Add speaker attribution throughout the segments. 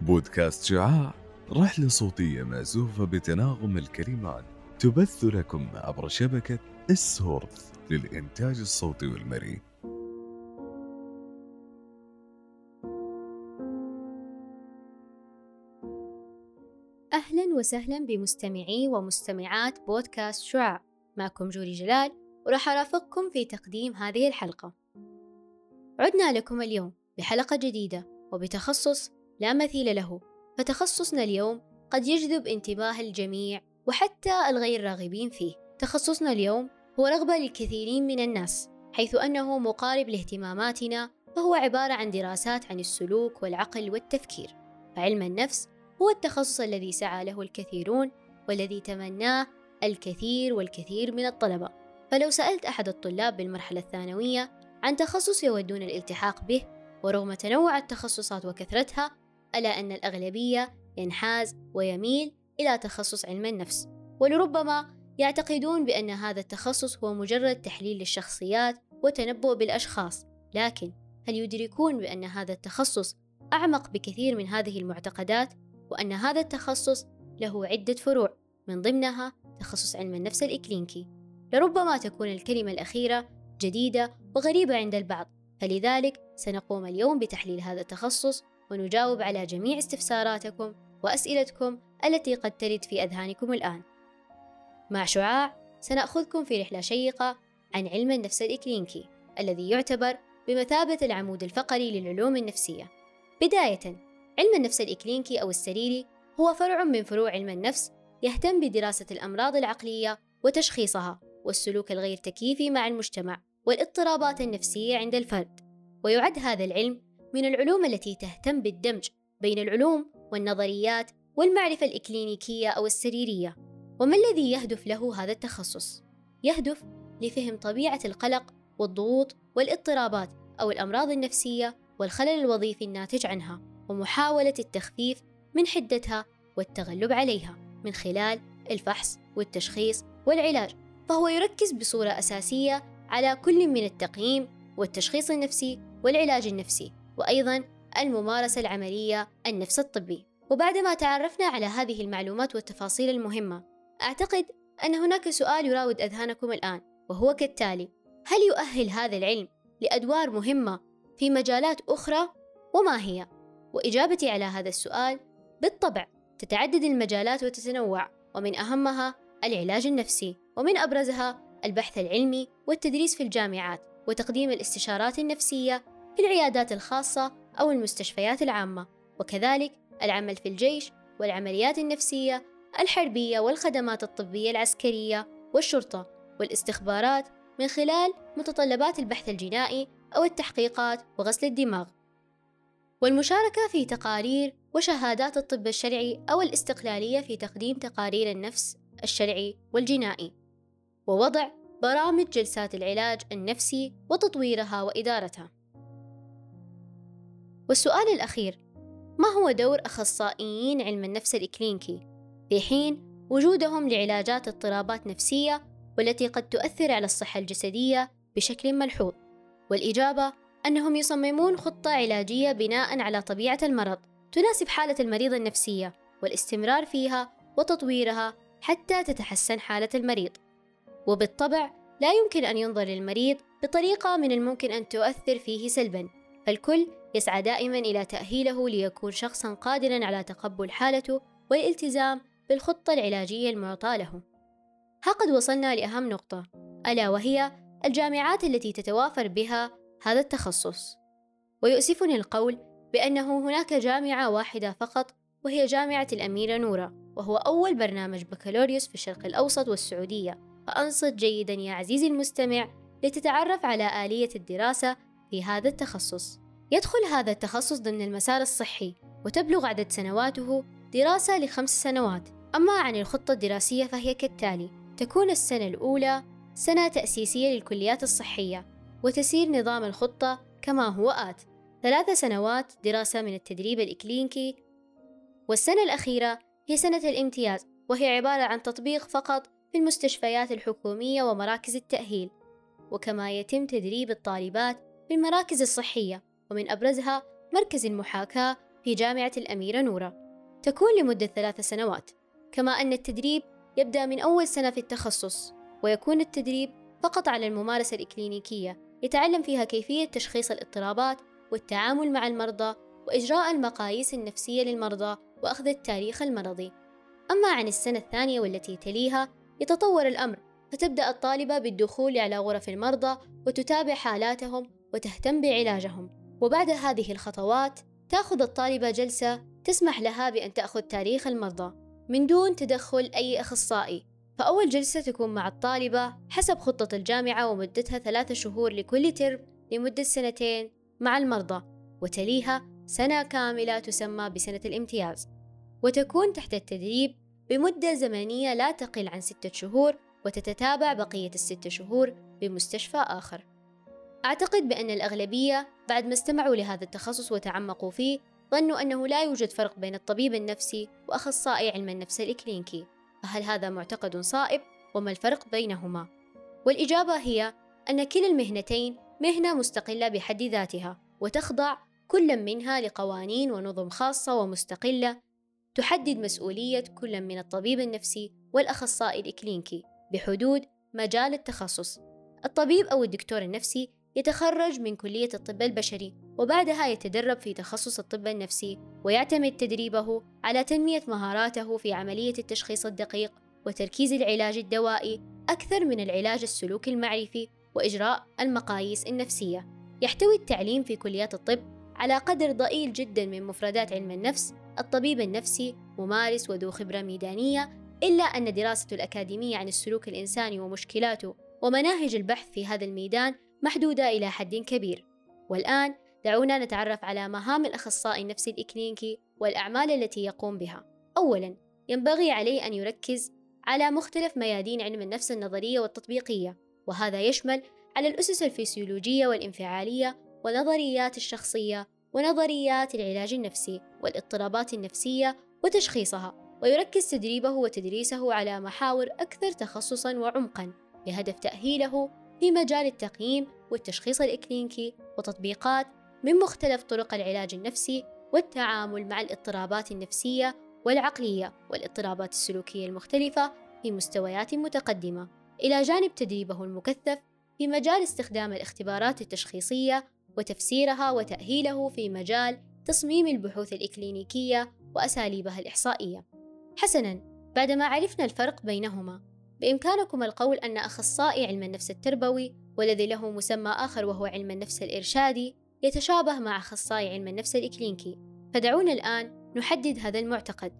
Speaker 1: بودكاست شعاع رحلة صوتية مأزوفة بتناغم الكلمات تبث لكم عبر شبكة السورث للإنتاج الصوتي والمرئي.
Speaker 2: أهلا وسهلا بمستمعي ومستمعات بودكاست شعاع. معكم جوري جلال وراح أرافقكم في تقديم هذه الحلقة. عدنا لكم اليوم بحلقة جديدة وبتخصص لا مثيل له فتخصصنا اليوم قد يجذب انتباه الجميع وحتى الغير راغبين فيه. تخصصنا اليوم هو رغبة للكثيرين من الناس حيث أنه مقارب لاهتماماتنا فهو عبارة عن دراسات عن السلوك والعقل والتفكير. فعلم النفس هو التخصص الذي سعى له الكثيرون والذي تمناه الكثير والكثير من الطلبة. فلو سألت أحد الطلاب بالمرحلة الثانوية عن تخصص يودون الالتحاق به ورغم تنوع التخصصات وكثرتها ألا أن الأغلبية ينحاز ويميل إلى تخصص علم النفس. ولربما يعتقدون بأن هذا التخصص هو مجرد تحليل للشخصيات وتنبؤ بالأشخاص. لكن هل يدركون بأن هذا التخصص أعمق بكثير من هذه المعتقدات وأن هذا التخصص له عدة فروع من ضمنها تخصص علم النفس الإكلينكي؟ لربما تكون الكلمة الأخيرة جديدة وغريبة عند البعض فلذلك سنقوم اليوم بتحليل هذا التخصص ونجاوب على جميع استفساراتكم وأسئلتكم التي قد ترد في أذهانكم الآن. مع شعاع سنأخذكم في رحلة شيقة عن علم النفس الإكلينكي الذي يعتبر بمثابة العمود الفقري للعلوم النفسية. بداية، علم النفس الإكلينكي أو السريري هو فرع من فروع علم النفس يهتم بدراسة الأمراض العقلية وتشخيصها والسلوك الغير تكييفي مع المجتمع والاضطرابات النفسية عند الفرد. ويعد هذا العلم من العلوم التي تهتم بالدمج بين العلوم والنظريات والمعرفة الإكلينيكية أو السريرية وما الذي يهدف له هذا التخصص؟ يهدف لفهم طبيعة القلق والضغوط والاضطرابات أو الأمراض النفسية والخلل الوظيفي الناتج عنها ومحاولة التخفيف من حدتها والتغلب عليها من خلال الفحص والتشخيص والعلاج فهو يركز بصورة أساسية على كل من التقييم والتشخيص النفسي والعلاج النفسي وأيضا الممارسة العملية النفس الطبي. وبعدما تعرفنا على هذه المعلومات والتفاصيل المهمة أعتقد أن هناك سؤال يراود أذهانكم الآن وهو كالتالي هل يؤهل هذا العلم لأدوار مهمة في مجالات أخرى؟ وما هي؟ وإجابتي على هذا السؤال بالطبع تتعدد المجالات وتتنوع ومن أهمها العلاج النفسي. ومن أبرزها البحث العلمي والتدريس في الجامعات وتقديم الاستشارات النفسية في العيادات الخاصة أو المستشفيات العامة وكذلك العمل في الجيش والعمليات النفسية الحربية والخدمات الطبية العسكرية والشرطة والاستخبارات من خلال متطلبات البحث الجنائي أو التحقيقات وغسل الدماغ. والمشاركة في تقارير وشهادات الطب الشرعي أو الاستقلالية في تقديم تقارير النفس الشرعي والجنائي. ووضع برامج جلسات العلاج النفسي وتطويرها وإدارتها. والسؤال الأخير ما هو دور أخصائيين علم النفس الإكلينكي في حين وجودهم لعلاجات اضطرابات نفسية والتي قد تؤثر على الصحة الجسدية بشكل ملحوظ. والإجابة أنهم يصممون خطة علاجية بناء على طبيعة المرض تناسب حالة المريض النفسية والاستمرار فيها وتطويرها حتى تتحسن حالة المريض. وبالطبع لا يمكن أن ينظر للمريض بطريقة من الممكن أن تؤثر فيه سلبًا فالكل يسعى دائما إلى تأهيله ليكون شخصا قادرا على تقبل حالته والالتزام بالخطة العلاجية المعطاة له. ها قد وصلنا لأهم نقطة ألا وهي الجامعات التي تتوافر بها هذا التخصص. ويؤسفني القول بأنه هناك جامعة واحدة فقط وهي جامعة الأميرة نورة وهو أول برنامج بكالوريوس في الشرق الأوسط والسعودية فأنصت جيدا يا عزيزي المستمع لتتعرف على آلية الدراسة في هذا التخصص. يدخل هذا التخصص ضمن المسار الصحي وتبلغ عدد سنواته دراسة لخمس سنوات. أما عن الخطة الدراسية فهي كالتالي تكون السنة الأولى سنة تأسيسية للكليات الصحية وتسير نظام الخطة كما هو آت. ثلاث سنوات دراسة من التدريب الإكلينكي والسنة الأخيرة هي سنة الامتياز وهي عبارة عن تطبيق فقط في المستشفيات الحكومية ومراكز التأهيل وكما يتم تدريب الطالبات في المراكز الصحية ومن أبرزها مركز المحاكاة في جامعة الأميرة نورة تكون لمدة ثلاث سنوات كما أن التدريب يبدأ من أول سنة في التخصص ويكون التدريب فقط على الممارسة الإكلينيكية يتعلم فيها كيفية تشخيص الاضطرابات والتعامل مع المرضى وإجراء المقاييس النفسية للمرضى وأخذ التاريخ المرضي. أما عن السنة الثانية والتي تليها يتطور الأمر فتبدأ الطالبة بالدخول على غرف المرضى وتتابع حالاتهم وتهتم بعلاجهم. وبعد هذه الخطوات تأخذ الطالبة جلسة تسمح لها بأن تأخذ تاريخ المرضى من دون تدخل أي أخصائي. فأول جلسة تكون مع الطالبة حسب خطة الجامعة ومدتها ثلاثة شهور لكل ترم لمدة سنتين مع المرضى وتليها سنة كاملة تسمى بسنة الامتياز. وتكون تحت التدريب بمدة زمنية لا تقل عن ستة شهور وتتتابع بقية الستة شهور بمستشفى آخر. أعتقد بأن الأغلبية بعد ما استمعوا لهذا التخصص وتعمقوا فيه ظنوا أنه لا يوجد فرق بين الطبيب النفسي وأخصائي علم النفس الإكلينيكي فهل هذا معتقد صائب؟ وما الفرق بينهما؟ والإجابة هي أن كلا المهنتين مهنة مستقلة بحد ذاتها وتخضع كل منها لقوانين ونظم خاصة ومستقلة تحدد مسؤولية كل من الطبيب النفسي والأخصائي الإكلينيكي بحدود مجال التخصص. الطبيب أو الدكتور النفسي يتخرج من كلية الطب البشري وبعدها يتدرب في تخصص الطب النفسي ويعتمد تدريبه على تنمية مهاراته في عملية التشخيص الدقيق وتركيز العلاج الدوائي أكثر من العلاج السلوكي المعرفي وإجراء المقاييس النفسية. يحتوي التعليم في كليات الطب على قدر ضئيل جدا من مفردات علم النفس الطبيب النفسي ممارس وذو خبرة ميدانية إلا أن دراسته الأكاديمية عن السلوك الإنساني ومشكلاته ومناهج البحث في هذا الميدان محدودة إلى حد كبير. والآن دعونا نتعرف على مهام الأخصائي النفسي الإكلينيكي والأعمال التي يقوم بها. أولاً ينبغي عليه أن يركز على مختلف ميادين علم النفس النظرية والتطبيقية وهذا يشمل على الأسس الفسيولوجية والإنفعالية ونظريات الشخصية ونظريات العلاج النفسي والاضطرابات النفسية وتشخيصها. ويركز تدريبه وتدريسه على محاور أكثر تخصصا وعمقا بهدف تأهيله في مجال التقييم والتشخيص الإكلينيكي وتطبيقات من مختلف طرق العلاج النفسي والتعامل مع الاضطرابات النفسية والعقلية والاضطرابات السلوكية المختلفة في مستويات متقدمة. إلى جانب تدريبه المكثف في مجال استخدام الاختبارات التشخيصية وتفسيرها وتأهيله في مجال تصميم البحوث الإكلينيكية وأساليبها الإحصائية. حسناً، بعدما عرفنا الفرق بينهما، بإمكانكم القول أن أخصائي علم النفس التربوي والذي له مسمى آخر وهو علم النفس الإرشادي يتشابه مع أخصائي علم النفس الإكلينيكي، فدعونا الآن نحدد هذا المعتقد.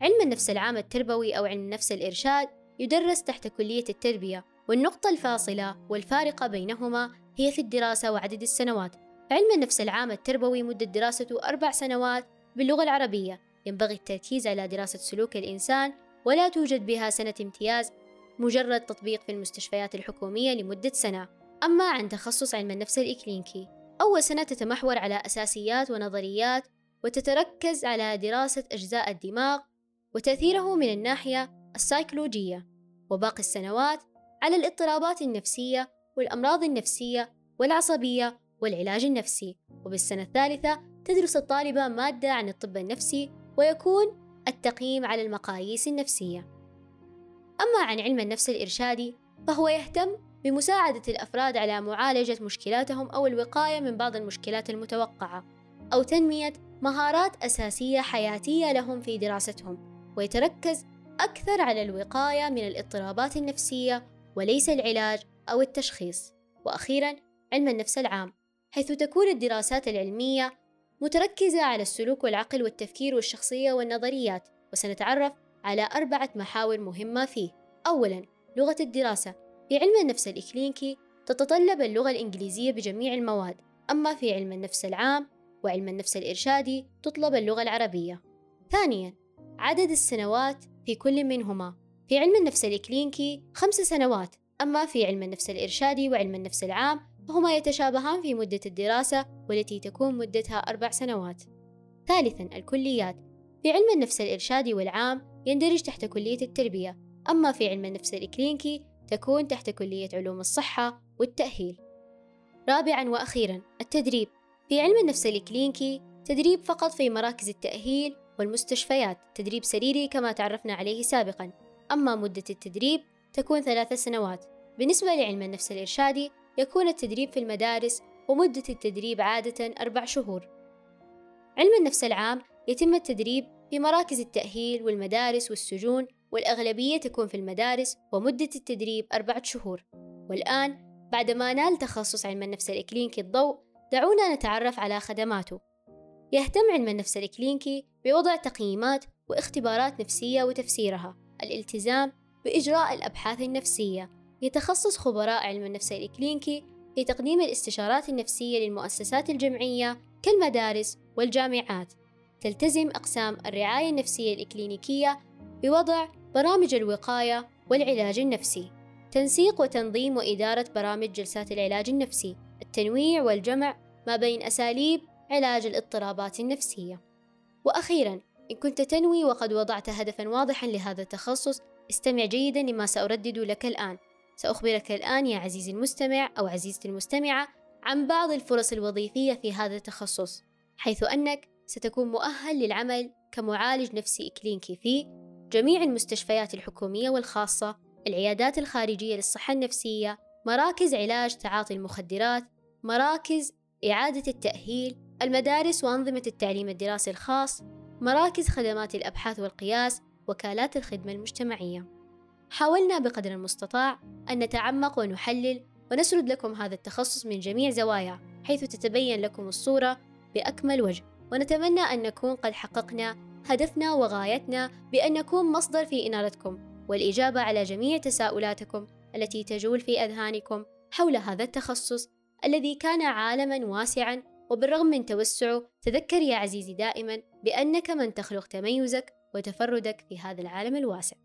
Speaker 2: علم النفس العام التربوي أو علم النفس الإرشاد يدرس تحت كلية التربية والنقطة الفاصلة والفارقة بينهما هي في الدراسة وعدد السنوات. علم النفس العام التربوي مدة دراسته أربع سنوات باللغة العربية. ينبغي التركيز على دراسة سلوك الإنسان ولا توجد بها سنة امتياز مجرد تطبيق في المستشفيات الحكومية لمدة سنة. أما عن تخصص علم النفس الإكلينيكي أول سنة تتمحور على أساسيات ونظريات وتتركز على دراسة أجزاء الدماغ وتأثيره من الناحية السيكولوجية. وباقي السنوات على الاضطرابات النفسية والأمراض النفسية والعصبية والعلاج النفسي. وبالسنة الثالثة تدرس الطالبة مادة عن الطب النفسي ويكون التقييم على المقاييس النفسية. أما عن علم النفس الإرشادي فهو يهتم بمساعدة الأفراد على معالجة مشكلاتهم أو الوقاية من بعض المشكلات المتوقعة أو تنمية مهارات أساسية حياتية لهم في دراستهم. ويتركز أكثر على الوقاية من الإضطرابات النفسية وليس العلاج أو التشخيص وأخيرا علم النفس العام حيث تكون الدراسات العلمية متركزة على السلوك والعقل والتفكير والشخصية والنظريات وسنتعرف على أربعة محاور مهمة فيه. أولا لغة الدراسة. في علم النفس الإكلينيكي تتطلب اللغة الإنجليزية بجميع المواد أما في علم النفس العام وعلم النفس الإرشادي تطلب اللغة العربية. ثانيا عدد السنوات في كل منهما. في علم النفس الإكلينيكي خمس سنوات أما في علم النفس الإرشادي وعلم النفس العام فهما يتشابهان في مدة الدراسة والتي تكون مدتها أربع سنوات. ثالثا الكليات. في علم النفس الإرشادي والعام يندرج تحت كلية التربية. أما في علم النفس الإكلينيكي تكون تحت كلية علوم الصحة والتأهيل. رابعا وأخيرا التدريب. في علم النفس الإكلينيكي تدريب فقط في مراكز التأهيل والمستشفيات. تدريب سريري كما تعرفنا عليه سابقا. أما مدة التدريب تكون ثلاث سنوات. بالنسبة لعلم النفس الإرشادي يكون التدريب في المدارس ومدة التدريب عادة أربع شهور. علم النفس العام يتم التدريب في مراكز التأهيل والمدارس والسجون والأغلبية تكون في المدارس ومدة التدريب أربعة شهور. والآن بعدما نال تخصص علم النفس الإكلينيكي الضوء دعونا نتعرف على خدماته. يهتم علم النفس الإكلينيكي بوضع تقييمات واختبارات نفسية وتفسيرها. الالتزام بإجراء الأبحاث النفسية. يتخصص خبراء علم النفس الإكلينيكي في تقديم الاستشارات النفسية للمؤسسات الجمعية كالمدارس والجامعات. تلتزم أقسام الرعاية النفسية الإكلينيكية بوضع برامج الوقاية والعلاج النفسي. تنسيق وتنظيم وإدارة برامج جلسات العلاج النفسي. التنويع والجمع ما بين أساليب علاج الاضطرابات النفسية. وأخيرا إن كنت تنوي وقد وضعت هدفا واضحا لهذا التخصص استمع جيدا لما سأردد لك الآن. سأخبرك الآن يا عزيزي المستمع أو عزيزتي المستمعة عن بعض الفرص الوظيفية في هذا التخصص حيث أنك ستكون مؤهل للعمل كمعالج نفسي إكلينيكي في جميع المستشفيات الحكومية والخاصة العيادات الخارجية للصحة النفسية مراكز علاج تعاطي المخدرات مراكز إعادة التأهيل المدارس وأنظمة التعليم الدراسي الخاص مراكز خدمات الأبحاث والقياس وكالات الخدمة المجتمعية. حاولنا بقدر المستطاع أن نتعمق ونحلل ونسرد لكم هذا التخصص من جميع زواياه حيث تتبين لكم الصورة بأكمل وجه. ونتمنى أن نكون قد حققنا هدفنا وغايتنا بأن نكون مصدر في إنارتكم والإجابة على جميع تساؤلاتكم التي تجول في أذهانكم حول هذا التخصص الذي كان عالما واسعا. وبالرغم من توسعه تذكر يا عزيزي دائما بأنك من تخلق تميزك وتفردك في هذا العالم الواسع.